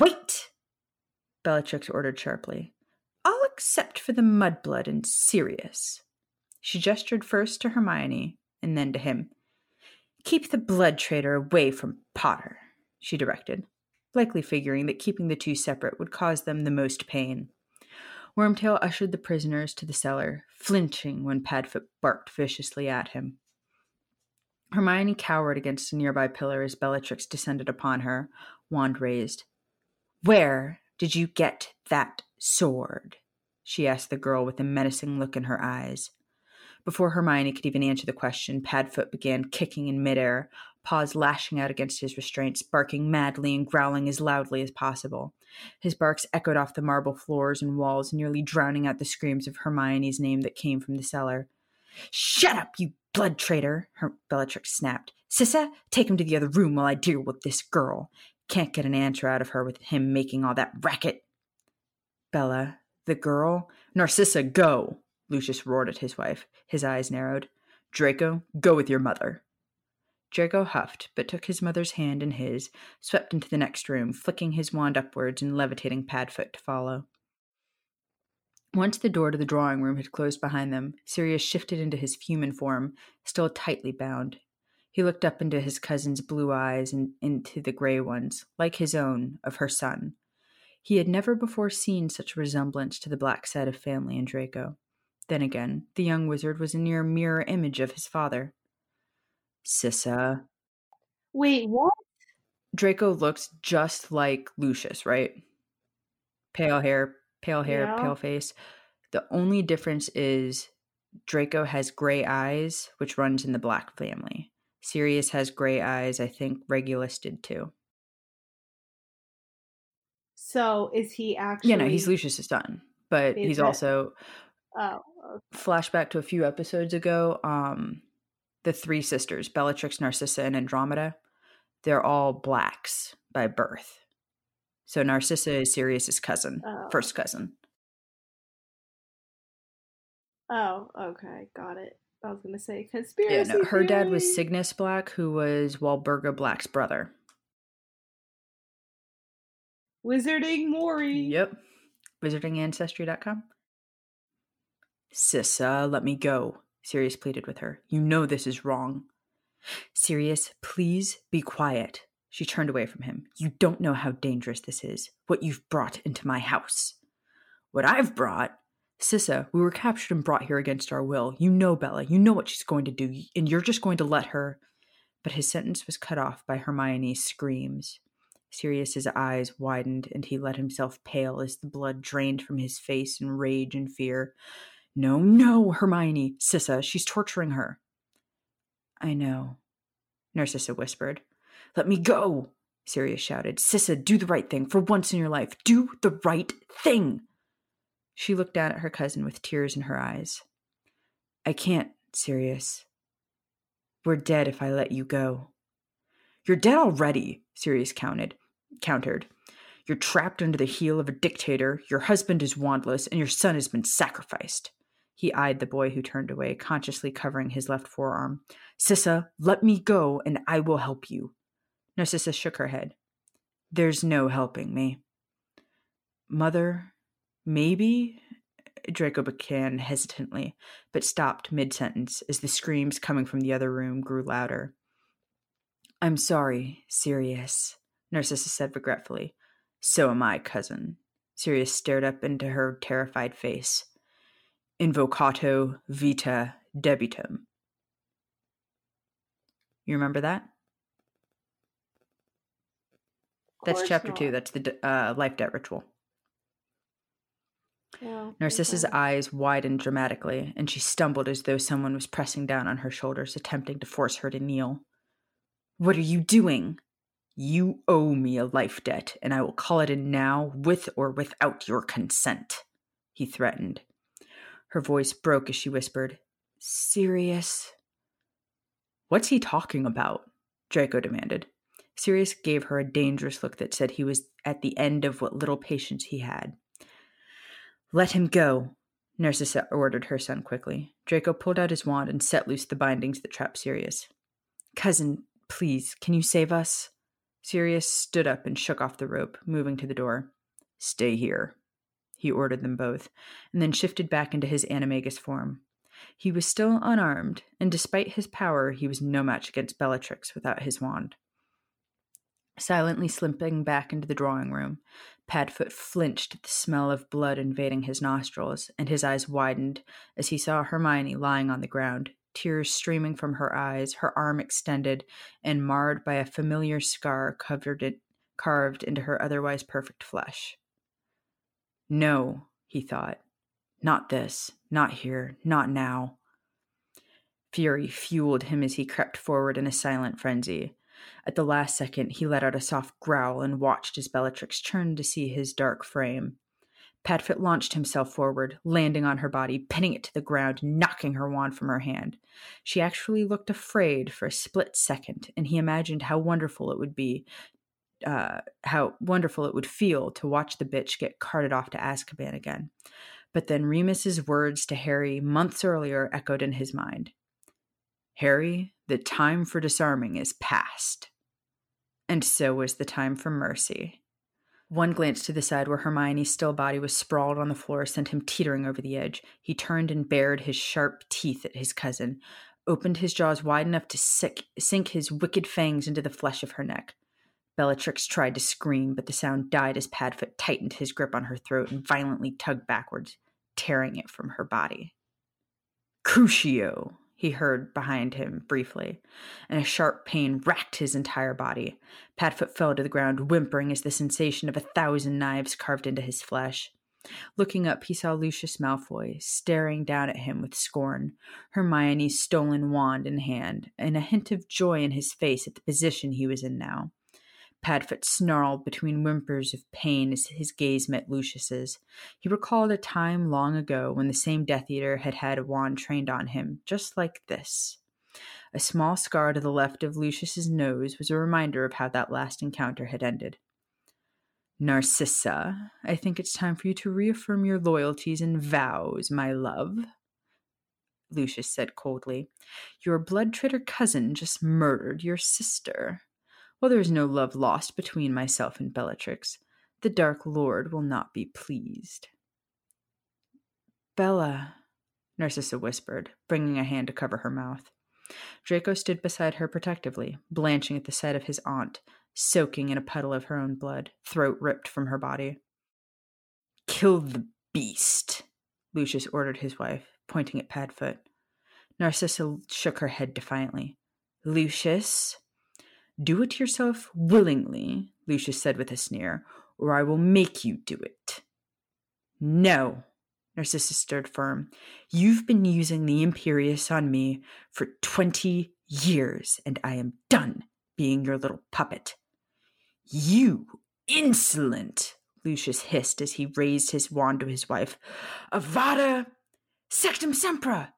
Wait! Bellatrix ordered sharply. Except for the mudblood and Sirius. She gestured first to Hermione and then to him. Keep the blood traitor away from Potter, she directed, likely figuring that keeping the two separate would cause them the most pain. Wormtail ushered the prisoners to the cellar, flinching when Padfoot barked viciously at him. Hermione cowered against a nearby pillar as Bellatrix descended upon her, wand raised. Where did you get that sword? She asked the girl with a menacing look in her eyes. Before Hermione could even answer the question, Padfoot began kicking in midair, paws lashing out against his restraints, barking madly and growling as loudly as possible. His barks echoed off the marble floors and walls, nearly drowning out the screams of Hermione's name that came from the cellar. Shut up, you blood traitor! Her Bellatrix snapped. Sissa, take him to the other room while I deal with this girl. Can't get an answer out of her with him making all that racket. Bella, the girl, Narcissa, go! Lucius roared at his wife. His eyes narrowed. Draco, go with your mother. Draco huffed, but took his mother's hand in his, swept into the next room, flicking his wand upwards and levitating Padfoot to follow. Once the door to the drawing room had closed behind them, Sirius shifted into his human form, still tightly bound. He looked up into his cousin's blue eyes and into the gray ones, like his own, of her son. He had never before seen such a resemblance to the black side of family in Draco. Then again, the young wizard was a near mirror image of his father. Sissa. Wait, what? Draco looks just like Lucius, right? Pale hair, pale hair, Yeah. pale face. The only difference is Draco has gray eyes, which runs in the black family. Sirius has gray eyes. I think Regulus did too. So is he actually? Yeah, no, he's Lucius's son, but he's it? also Oh, okay. flashback to a few episodes ago. Um, the three sisters, Bellatrix, Narcissa, and Andromeda, they're all blacks by birth. So Narcissa is Sirius's cousin, Oh. first cousin. oh, okay, got it. I was gonna say Yeah, conspiracy. no, her dad was theory. Cygnus Black, who was Walburga Black's brother. Wizarding Maury. Yep. Wizardingancestry.com. Sissa, let me go. Sirius pleaded with her. You know this is wrong. Sirius, please be quiet. She turned away from him. You don't know how dangerous this is, what you've brought into my house. What I've brought? Sissa, we were captured and brought here against our will. You know Bella. You know what she's going to do, and you're just going to let her. But his sentence was cut off by Hermione's screams. Sirius's eyes widened, and he let himself pale as the blood drained from his face in rage and fear. No, no, Hermione, Sissa, she's torturing her. I know, Narcissa whispered. Let me go, Sirius shouted. Sissa, do the right thing for once in your life. Do the right thing. She looked down at her cousin with tears in her eyes. I can't, Sirius. We're dead if I let you go. You're dead already, Sirius counted, countered. You're trapped under the heel of a dictator, your husband is wandless, and your son has been sacrificed. He eyed the boy who turned away, consciously covering his left forearm. Sissa, let me go, and I will help you. Narcissa shook her head. There's no helping me. Mother, maybe? Draco began hesitantly, but stopped mid sentence as the screams coming from the other room grew louder. I'm sorry, Sirius, Narcissa said regretfully. So am I, cousin. Sirius stared up into her terrified face. Invocato vita debitum. You remember that? That's chapter not. two. That's the uh, life debt ritual. Yeah, Narcissa's okay. eyes widened dramatically, and she stumbled as though someone was pressing down on her shoulders, attempting to force her to kneel. What are you doing? You owe me a life debt, and I will call it in now, with or without your consent, he threatened. Her voice broke as she whispered, Sirius. What's he talking about? Draco demanded. Sirius gave her a dangerous look that said he was at the end of what little patience he had. Let him go, Narcissa ordered her son quickly. Draco pulled out his wand and set loose the bindings that trapped Sirius. Cousin, please, can you save us? Sirius stood up and shook off the rope, moving to the door. Stay here, he ordered them both, and then shifted back into his animagus form. He was still unarmed, and despite his power, he was no match against Bellatrix without his wand. Silently slipping back into the drawing room, Padfoot flinched at the smell of blood invading his nostrils, and his eyes widened as he saw Hermione lying on the ground, tears streaming from her eyes, her arm extended and marred by a familiar scar covered it, carved into her otherwise perfect flesh. No, he thought. Not this. Not here. Not now. Fury fueled him as he crept forward in a silent frenzy. At the last second, he let out a soft growl and watched as Bellatrix turned to see his dark frame. Padfoot launched himself forward, landing on her body, pinning it to the ground, knocking her wand from her hand. She actually looked afraid for a split second, and he imagined how wonderful it would be, uh, how wonderful it would feel to watch the bitch get carted off to Azkaban again. But then Remus's words to Harry months earlier echoed in his mind. Harry, the time for disarming is past. And so was the time for mercy. One glance to the side where Hermione's still body was sprawled on the floor sent him teetering over the edge. He turned and bared his sharp teeth at his cousin, opened his jaws wide enough to sick, sink his wicked fangs into the flesh of her neck. Bellatrix tried to scream, but the sound died as Padfoot tightened his grip on her throat and violently tugged backwards, tearing it from her body. Crucio! He heard behind him briefly, and a sharp pain racked his entire body. Padfoot fell to the ground, whimpering as the sensation of a thousand knives carved into his flesh. Looking up, he saw Lucius Malfoy staring down at him with scorn, Hermione's stolen wand in hand, and a hint of joy in his face at the position he was in now. Padfoot snarled between whimpers of pain as his gaze met Lucius's. He recalled a time long ago when the same Death Eater had had a wand trained on him, just like this. A small scar to the left of Lucius's nose was a reminder of how that last encounter had ended. Narcissa, I think it's time for you to reaffirm your loyalties and vows, my love. Lucius said coldly. Your blood traitor cousin just murdered your sister. While there is no love lost between myself and Bellatrix, the Dark Lord will not be pleased. Bella, Narcissa whispered, bringing a hand to cover her mouth. Draco stood beside her protectively, blanching at the sight of his aunt, soaking in a puddle of her own blood, throat ripped from her body. Kill the beast, Lucius ordered his wife, pointing at Padfoot. Narcissa shook her head defiantly. Lucius, do it yourself willingly, Lucius said with a sneer, or I will make you do it. No, Narcissus stood firm. You've been using the Imperius on me for twenty years, and I am done being your little puppet. You insolent, Lucius hissed as he raised his wand to his wife. Avada Sectum Sempra!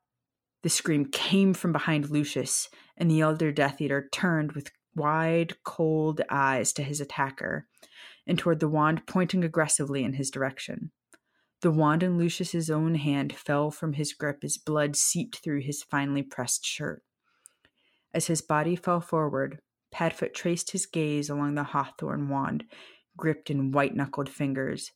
The scream came from behind Lucius, and the elder Death Eater turned with wide, cold eyes to his attacker and toward the wand pointing aggressively in his direction. The wand in Lucius's own hand fell from his grip as blood seeped through his finely pressed shirt. As his body fell forward, Padfoot traced his gaze along the hawthorn wand, gripped in white knuckled fingers,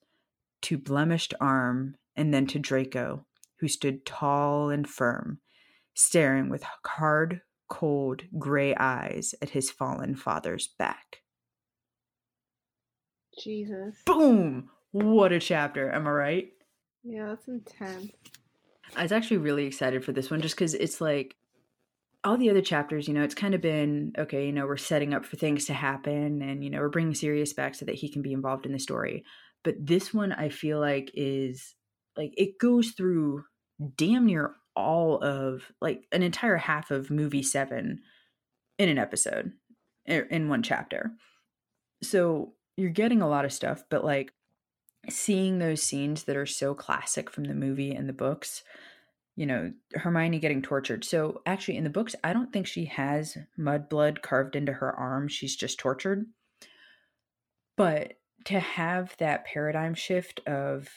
to blemished arm, and then to Draco, who stood tall and firm, staring with hard, cold, gray eyes at his fallen father's back. Jesus. Boom! What a chapter, am I right? Yeah, that's intense. I was actually really excited for this one just because it's like all the other chapters, you know, it's kind of been okay, you know, we're setting up for things to happen and, you know, we're bringing Sirius back so that he can be involved in the story. But this one, I feel like, is like it goes through damn near all of like an entire half of movie seven in an episode er, in one chapter. So you're getting a lot of stuff, but like seeing those scenes that are so classic from the movie and the books, you know, Hermione getting tortured. So actually in the books, I don't think she has mud blood carved into her arm. She's just tortured. But to have that paradigm shift of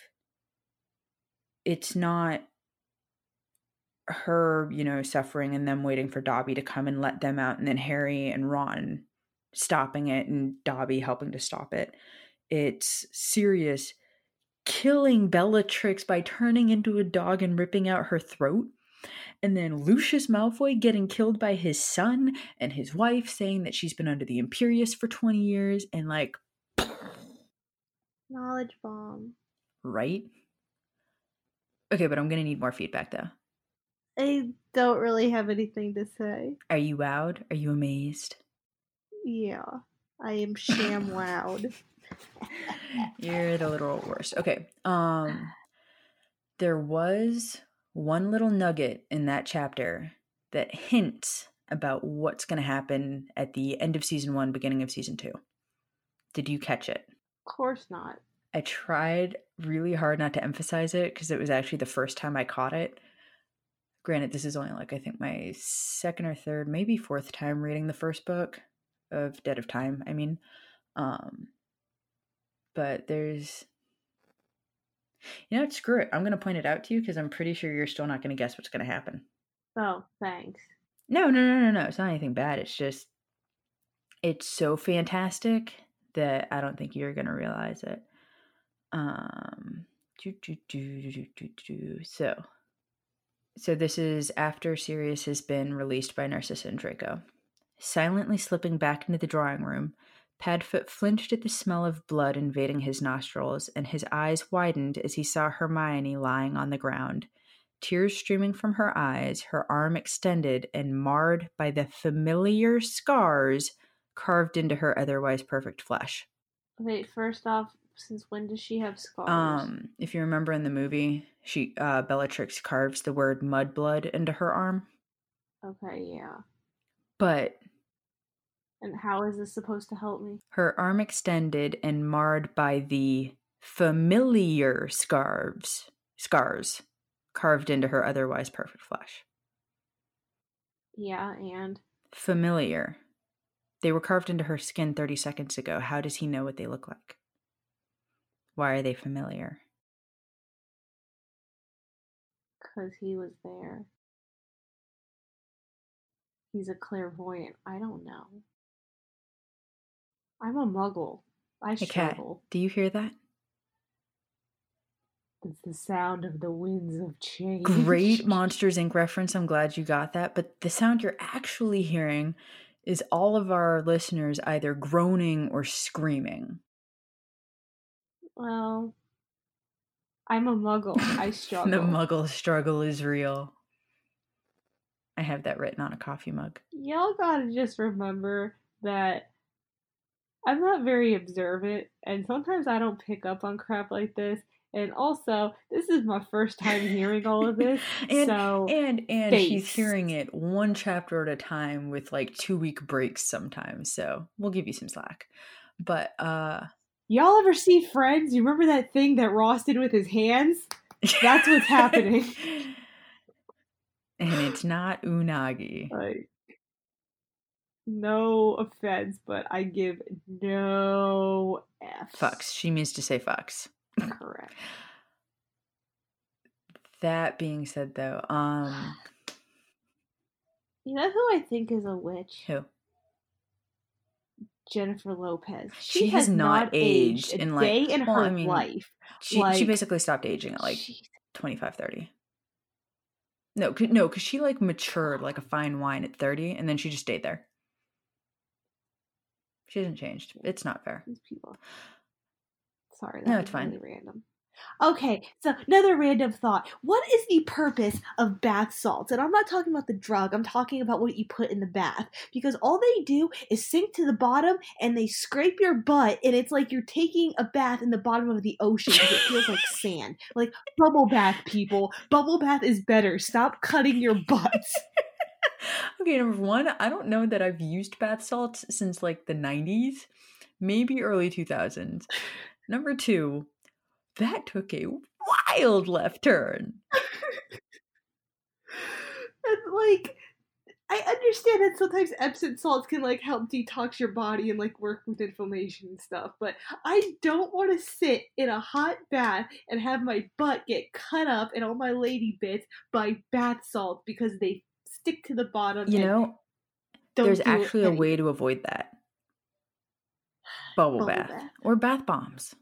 it's not her, you know, suffering and them waiting for Dobby to come and let them out, and then Harry and Ron stopping it and Dobby helping to stop it. It's Sirius killing Bellatrix by turning into a dog and ripping out her throat. And then Lucius Malfoy getting killed by his son and his wife saying that she's been under the Imperius for 20 years and like knowledge bomb. Right? Okay, but I'm going to need more feedback though. I don't really have anything to say. Are you wowed? Are you amazed? Yeah, I am sham wowed. You're the literal worst. Okay. Um there was one little nugget in that chapter that hints about what's going to happen at the end of season one, beginning of season two. Did you catch it? Of course not. I tried really hard not to emphasize it because it was actually the first time I caught it. Granted, this is only like I think my second or third, maybe fourth time reading the first book of Debt of Time. I mean, um, but there's, you know, screw it. I'm going to point it out to you because I'm pretty sure you're still not going to guess what's going to happen. Oh, thanks. No, no, no, no, no. It's not anything bad. It's just, it's so fantastic that I don't think you're going to realize it. Um, do, do, do, do, do, do. so, so this is after Sirius has been released by Narcissa and Draco. Silently slipping back into the drawing room, Padfoot flinched at the smell of blood invading his nostrils, and his eyes widened as he saw Hermione lying on the ground, tears streaming from her eyes, her arm extended and marred by the familiar scars carved into her otherwise perfect flesh. Wait, first off, since when does she have scars? Um, if you remember in the movie, she uh Bellatrix carves the word mudblood into her arm. Okay, yeah. But and how is this supposed to help me? Her arm extended and marred by the familiar scars scars carved into her otherwise perfect flesh. Yeah, and familiar. They were carved into her skin 30 seconds ago. How does he know what they look like? Why are they familiar? Because he was there. He's a clairvoyant. I don't know. I'm a muggle. I Hey, struggle. Kat, do you hear that? It's the sound of the winds of change. Great Monsters Inc. reference. I'm glad you got that. But the sound you're actually hearing is all of our listeners either groaning or screaming. Well, I'm a muggle. I struggle. The muggle struggle is real. I have that written on a coffee mug. Y'all gotta just remember that I'm not very observant, and sometimes I don't pick up on crap like this. And also, this is my first time hearing all of this, and so and and he's based. hearing it one chapter at a time with like two week breaks sometimes. So we'll give you some slack. But uh y'all ever see Friends? You remember that thing that Ross did with his hands? That's what's happening. and it's not unagi. Like, no offense, but I give no F. Fucks. She means to say fucks. Correct. That being said though, um You know who I think is a witch? who? Jennifer Lopez. She has not aged a in, like- day in well, her I mean, life. She she basically stopped aging at like Jeez. 25, 30. No, no, because she like matured like a fine wine at 30 and then she just stayed there. She hasn't changed. It's not fair. These people. Sorry, that No, it's fine. really random. Okay, so another random thought. What is the purpose of bath salts? And I'm not talking about the drug, I'm talking about what you put in the bath. Because all they do is sink to the bottom and they scrape your butt, and it's like you're taking a bath in the bottom of the ocean it feels like sand. Like bubble bath, people. Bubble bath is better. Stop cutting your butts. Okay, number one, I don't know that I've used bath salts since like the 90s, maybe early 2000s. Number two, that took a wild left turn. and like I understand that sometimes Epsom salts can like help detox your body and like work with inflammation and stuff, but I don't want to sit in a hot bath and have my butt get cut up and all my lady bits by bath salts because they stick to the bottom. You know, there's actually a way to avoid that. Bubble, Bubble bath. bath. or bath bombs.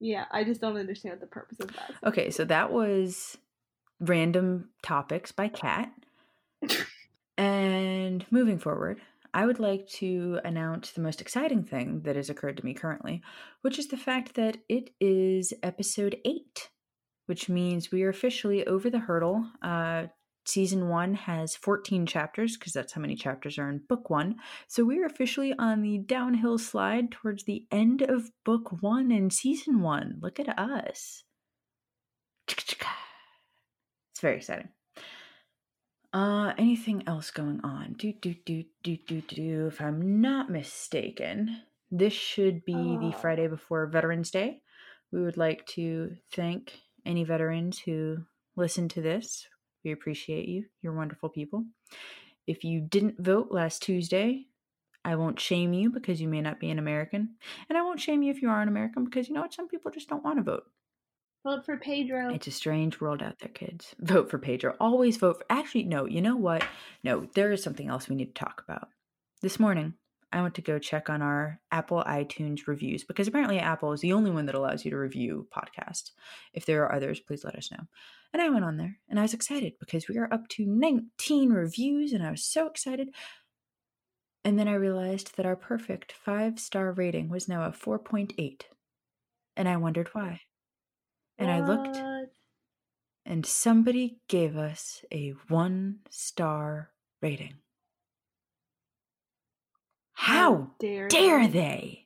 Yeah, I just don't understand the purpose of that. Okay, so that was random topics by Kat. and moving forward, I would like to announce the most exciting thing that has occurred to me currently, which is the fact that it is episode eight, which means we are officially over the hurdle. Uh, season one has 14 chapters because that's how many chapters are in book one. So we're officially on the downhill slide towards the end of book one and season one. Look at us. It's very exciting. Uh, anything else going on? Do do do do do do. If I'm not mistaken, this should be the Oh. Friday before Veterans Day. We would like to thank any veterans who listen to this. We appreciate you. You're wonderful people. If you didn't vote last Tuesday, I won't shame you because you may not be an American. And I won't shame you if you are an American because you know what? Some people just don't want to vote. Vote for Pedro. It's a strange world out there, kids. Vote for Pedro. Always vote for. Actually, no, you know what? No, there is something else we need to talk about. This morning, I went to go check on our Apple iTunes reviews because apparently Apple is the only one that allows you to review podcasts. If there are others, please let us know. And I went on there and I was excited because we are up to 19 reviews and I was so excited. And then I realized that our perfect five star rating was now a 4.8. And I wondered why. And I looked and somebody gave us a one star rating. How dare, dare they? they?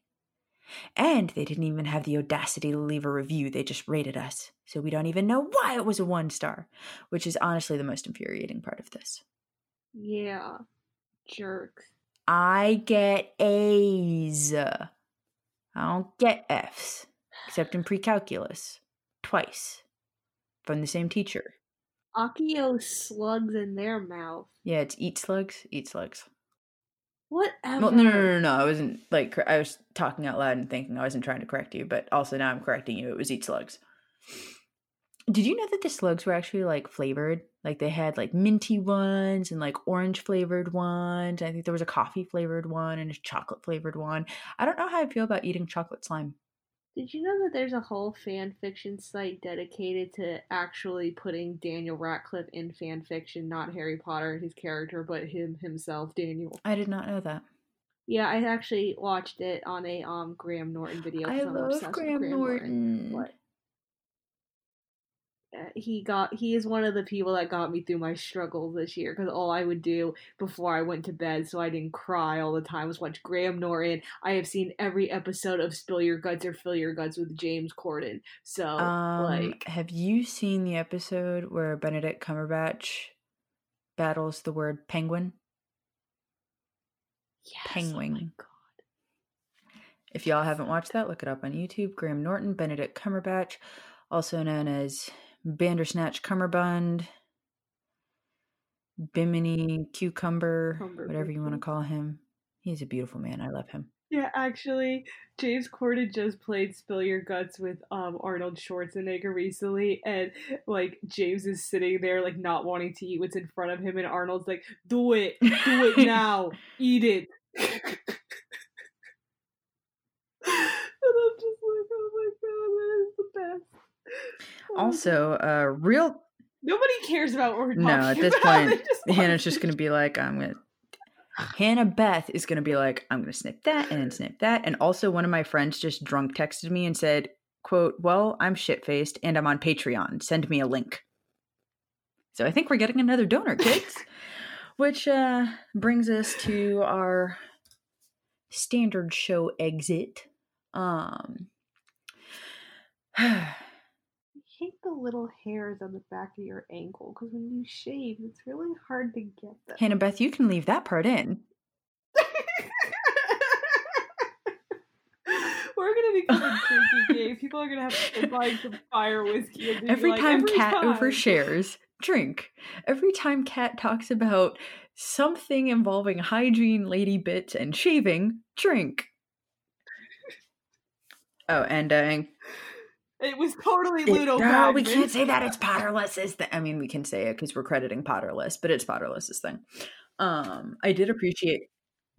And they didn't even have the audacity to leave a review. They just rated us. So we don't even know why it was a one star, which is honestly the most infuriating part of this. Yeah. jerk. I get A's. I don't get F's, except in pre calculus. Twice. From the same teacher. Accio slugs in their mouth. Yeah, it's eat slugs, eat slugs. Whatever. Well, no, no, no, no. I wasn't like I was talking out loud and thinking I wasn't trying to correct you, but also now I'm correcting you. It was eat slugs. Did you know that the slugs were actually like flavored? Like they had like minty ones and like orange flavored ones. I think there was a coffee flavored one and a chocolate flavored one. I don't know how I feel about eating chocolate slime. Did you know that there's a whole fan fiction site dedicated to actually putting Daniel Radcliffe in fan fiction, not Harry Potter, his character, but him himself, Daniel? I did not know that. Yeah, I actually watched it on a um Graham Norton video. I I'm love with Graham Norton. But uh, he got he is one of the people that got me through my struggles this year because all I would do before I went to bed so I didn't cry all the time was watch Graham Norton. I have seen every episode of Spill Your Guts or Fill Your Guts with James Corden. So Um, like have you seen the episode where Benedict Cumberbatch battles the word penguin? yes, Oh my penguin. god. If y'all haven't watched that, look it up on YouTube. Graham Norton, Benedict Cumberbatch, also known as Bandersnatch Cummerbund, Bimini Cucumber, Cumber whatever you want to call him. He's a beautiful man. I love him. Yeah, actually, James Corden just played "Spill Your Guts" with um Arnold Schwarzenegger recently, and like James is sitting there like not wanting to eat what's in front of him, and Arnold's like, "Do it, do it now, eat it." and I'm just like, "Oh my god, that is the best." Oh my Also, God. uh, real nobody cares about what we're talking no. At this about. Point, just Hannah's just gonna be like, I'm gonna. Hannah Beth is gonna be like, I'm gonna snip that and then snip that. And also, one of my friends just drunk texted me and said, "quote Well, I'm shit faced and I'm on Patreon. Send me a link." So I think we're getting another donor, kids. Which uh, brings us to our standard show exit. Um, Hate the little hairs on the back of your ankle because when you shave, it's really hard to get them. Hannah Beth, you can leave that part in. We're gonna become a drinking game. People are gonna have to buy some fire whiskey Every like, time every Kat time. overshares, drink. Every time Kat talks about something involving hygiene, lady bits, and shaving, drink. Oh, and uh, It was totally it- Ludo. no, we can't say that it's Potterless's thing. I mean, we can say it because we're crediting Potterless, but it's Potterless's thing. Um, I did appreciate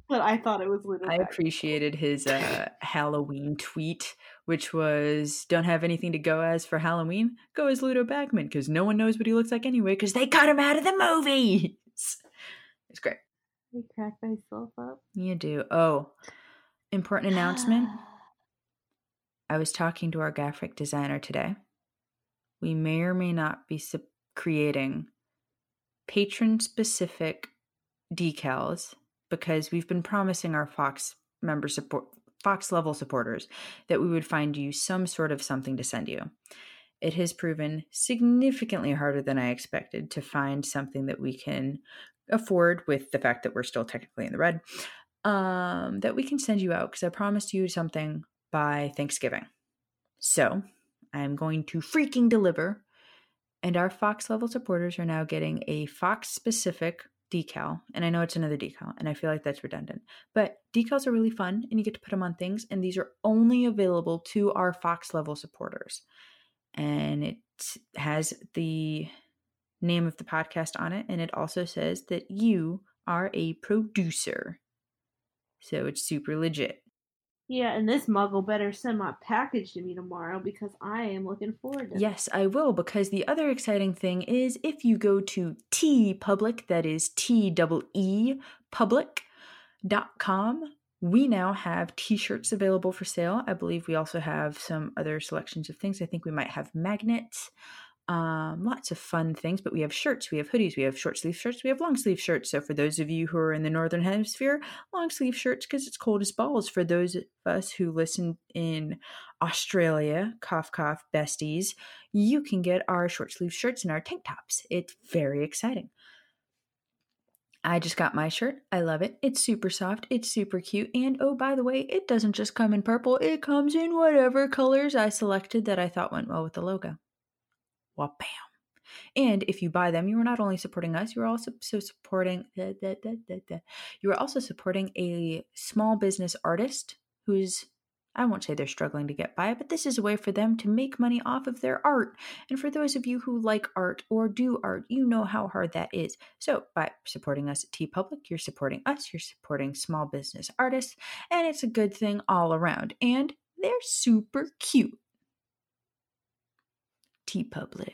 But I thought it was Ludo. I appreciated his uh, Halloween tweet, which was "Don't have anything to go as for Halloween. Go as Ludo Bagman because no one knows what he looks like anyway because they cut him out of the movies." It's great. I crack myself up. You do. Oh, important announcement. I was talking to our graphic designer today. We may or may not be creating patron specific decals because we've been promising our Fox member support Fox level supporters that we would find you some sort of something to send you. it has proven significantly harder than I expected to find something that we can afford with the fact that we're still technically in the red um, that we can send you out because I promised you something by Thanksgiving. So I'm going to freaking deliver. And our Fox level supporters are now getting a Fox specific decal. And I know it's another decal, and I feel like that's redundant. But decals are really fun, and you get to put them on things. And these are only available to our Fox level supporters. And it has the name of the podcast on it. And it also says that you are a producer. So it's super legit. Yeah, and this muggle better send my package to me tomorrow because I am looking forward to it. Yes, I will, because the other exciting thing is if you go to TeePublic, that is T double E public.com, we now have t shirts available for sale. I believe we also have some other selections of things. I think we might have magnets um, lots of fun things. But we have shirts, we have hoodies, we have short sleeve shirts, we have long sleeve shirts. So for those of you who are in the northern hemisphere, long sleeve shirts because it's cold as balls. For those of us who listen in Australia, cough cough besties, you can get our short sleeve shirts and our tank tops. It's very exciting. I just got my shirt. I love it. It's super soft. It's super cute. And oh, by the way, it doesn't just come in purple, it comes in whatever colors I selected that I thought went well with the logo. Well, bam. And if you buy them, you are not only supporting us, you are also so supporting da, da, da, you are also supporting a small business artist who's I won't say they're struggling to get by, but this is a way for them to make money off of their art. And for those of you who like art or do art, you know how hard that is. So by supporting us at TeePublic, you're supporting us, you're supporting small business artists, and it's a good thing all around. And they're super cute. TeePublic.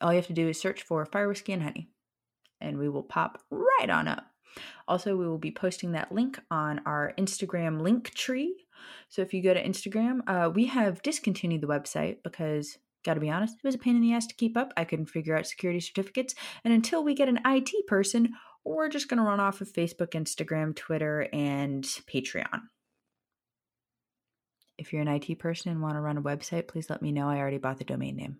All you have to do is search for Fire Whiskey and Honey, and we will pop right on up. Also, we will be posting that link on our Instagram Linktree. So if you go to Instagram, uh, we have discontinued the website because, gotta be honest, it was a pain in the ass to keep up. I couldn't figure out security certificates. And until we get an IT person, we're just gonna run off of Facebook, Instagram, Twitter, and Patreon. If you're an IT person and want to run a website, please let me know. I already bought the domain name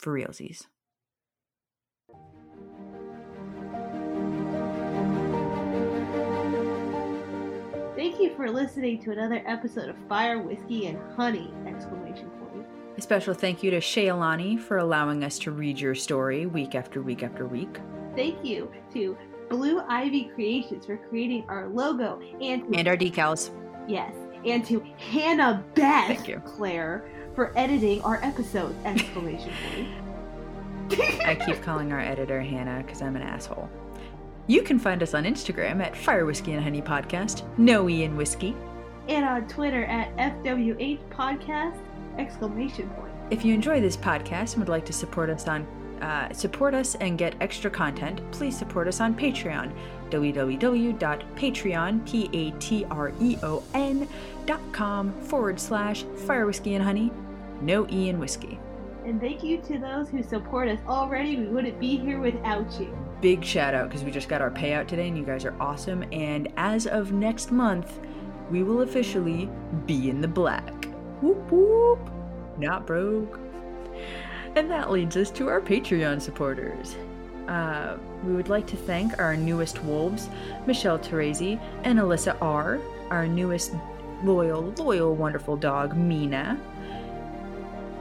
for realsies. Thank you for listening to another episode of Fire, Whiskey, and Honey! Exclamation point. A special thank you to Shaylani for allowing us to read your story week after week after week. Thank you to Blue Ivy Creations for creating our logo and and our decals. Yes, and to Hannah Beth Thank you. Claire for editing our episodes! Exclamation point. I keep calling our editor Hannah because I'm an asshole. You can find us on Instagram at Fire Whiskey and Honey Podcast, no E in whiskey. and on Twitter at FWH Podcast! Exclamation point. If you enjoy this podcast and would like to support us on uh, support us and get extra content, please support us on Patreon. www.patreon p-a-t-r-e-o-n dot com forward slash fire whiskey and honey no e in whiskey And thank you to those who support us already. We wouldn't be here without you. big shout out because we just got our payout today and you guys are awesome and as of next month we will officially be in the black whoop whoop not broke and that leads us to our patreon supporters uh, we would like to thank our newest wolves michelle teresi and alyssa r our newest loyal loyal wonderful dog mina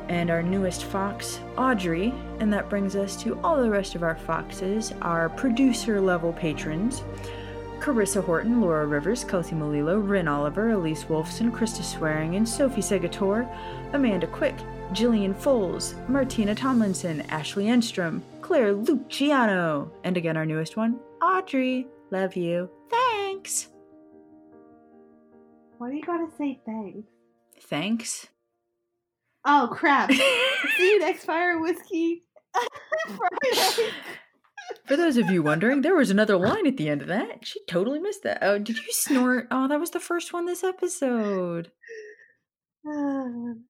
and our newest fox, Audrey. And that brings us to all the rest of our foxes, our producer level patrons Carissa Horton, Laura Rivers, Kelsey Molilo, Rin Oliver, Elise Wolfson, Krista Swearing, and Sophie Segator, Amanda Quick, Jillian Foles, Martina Tomlinson, Ashley Enstrom, Claire Luciano, and again our newest one, Audrey. Love you. Thanks. Why do you gotta say thanks? Thanks. Oh crap! See you next Fire Whiskey Friday. For those of you wondering, there was another line at the end of that. She totally missed that. Oh, did you snort? Oh, that was the first one this episode.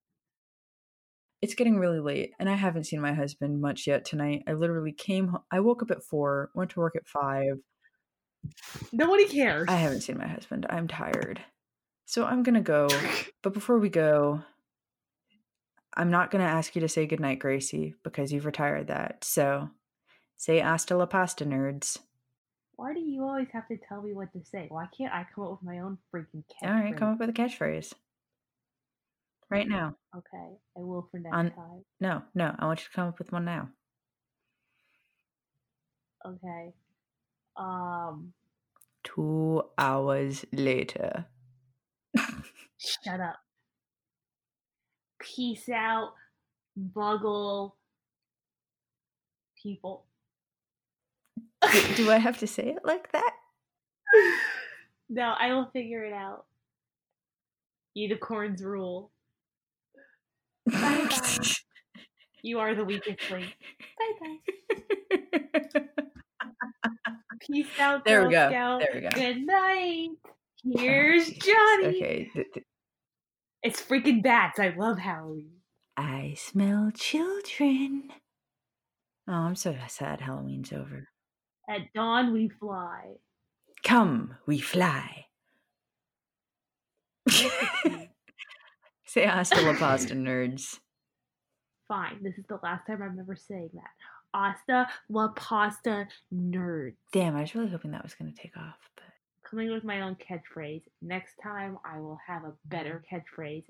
It's getting really late, and I haven't seen my husband much yet tonight. I literally came. ho- I woke up at four, went to work at five. Nobody cares. I haven't seen my husband. I'm tired, so I'm gonna go. But before we go, I'm not going to ask you to say goodnight, Gracie, because you've retired that. So say hasta la pasta, nerds. Why do you always have to tell me what to say? Why can't I come up with my own freaking catchphrase? All right, come up with a catchphrase. Right now. Okay, I will for next On- time. No, no, I want you to come up with one now. Okay. Um, Two hours later. shut up. Peace out, Muggle people. do, do I have to say it like that? no, I will figure it out. Unicorns rule. Bye bye. You are the weakest link. Bye bye. Peace out, There we go. Scout. There we go. Good night. Here's. Johnny. Okay. It's freaking bats. I love Halloween. I smell children. Oh, I'm so sad Halloween's over. At dawn we fly. Come, we fly. Say hasta la pasta, nerds. Fine. This is the last time I'm ever saying that. Asta la pasta nerd. Damn, I was really hoping that was going to take off. But Coming with my own catchphrase. Next time I will have a better catchphrase